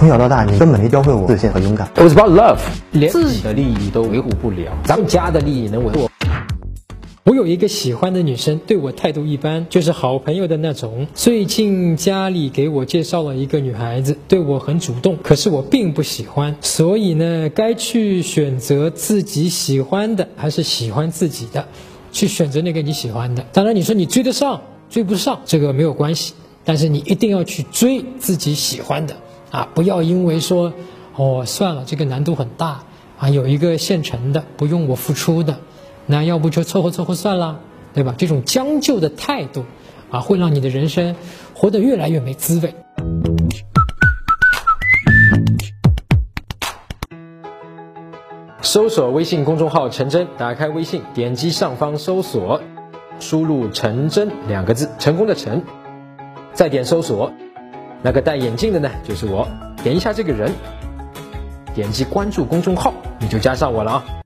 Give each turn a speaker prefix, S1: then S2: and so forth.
S1: 从小到大，你根本没教会我自信和勇敢。
S2: It was about love，连自己的利益都维护不了，咱们家的利益能维护？
S3: 我有一个喜欢的女生，对我态度一般，就是好朋友的那种。最近家里给我介绍了一个女孩子，对我很主动，可是我并不喜欢，所以呢，该去选择自己喜欢的，还是喜欢自己的？去选择那个你喜欢的。当然，你说你追得上，追不上，这个没有关系，但是你一定要去追自己喜欢的啊！不要因为说，哦，算了，这个难度很大啊，有一个现成的，不用我付出的。那要不就凑合凑合算了，对吧？这种将就的态度，啊，会让你的人生活得越来越没滋味。
S2: 搜索微信公众号“陈真”，打开微信，点击上方搜索，输入“陈真”两个字，成功的成，再点搜索，那个戴眼镜的呢，就是我，点一下这个人，点击关注公众号，你就加上我了啊。